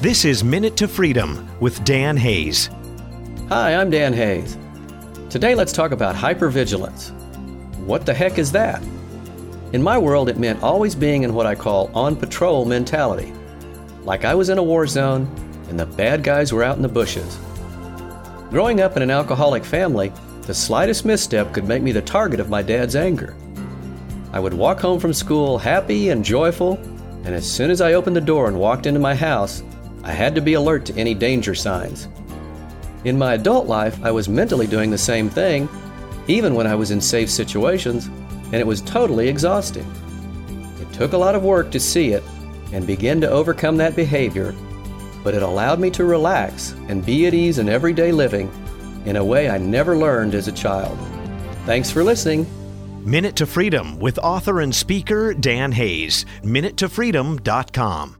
This is Minute to Freedom with Dan Hayes. Hi, I'm Dan Hayes. Today let's talk about hypervigilance. What the heck is that? In my world, it meant always being in what I call on patrol mentality. Like I was in a war zone and the bad guys were out in the bushes. Growing up in an alcoholic family, the slightest misstep could make me the target of my dad's anger. I would walk home from school happy and joyful, and as soon as I opened the door and walked into my house, I had to be alert to any danger signs. In my adult life, I was mentally doing the same thing, even when I was in safe situations, and it was totally exhausting. It took a lot of work to see it and begin to overcome that behavior, but it allowed me to relax and be at ease in everyday living in a way I never learned as a child. Thanks for listening. Minute to Freedom with author and speaker Dan Hayes. MinuteToFreedom.com.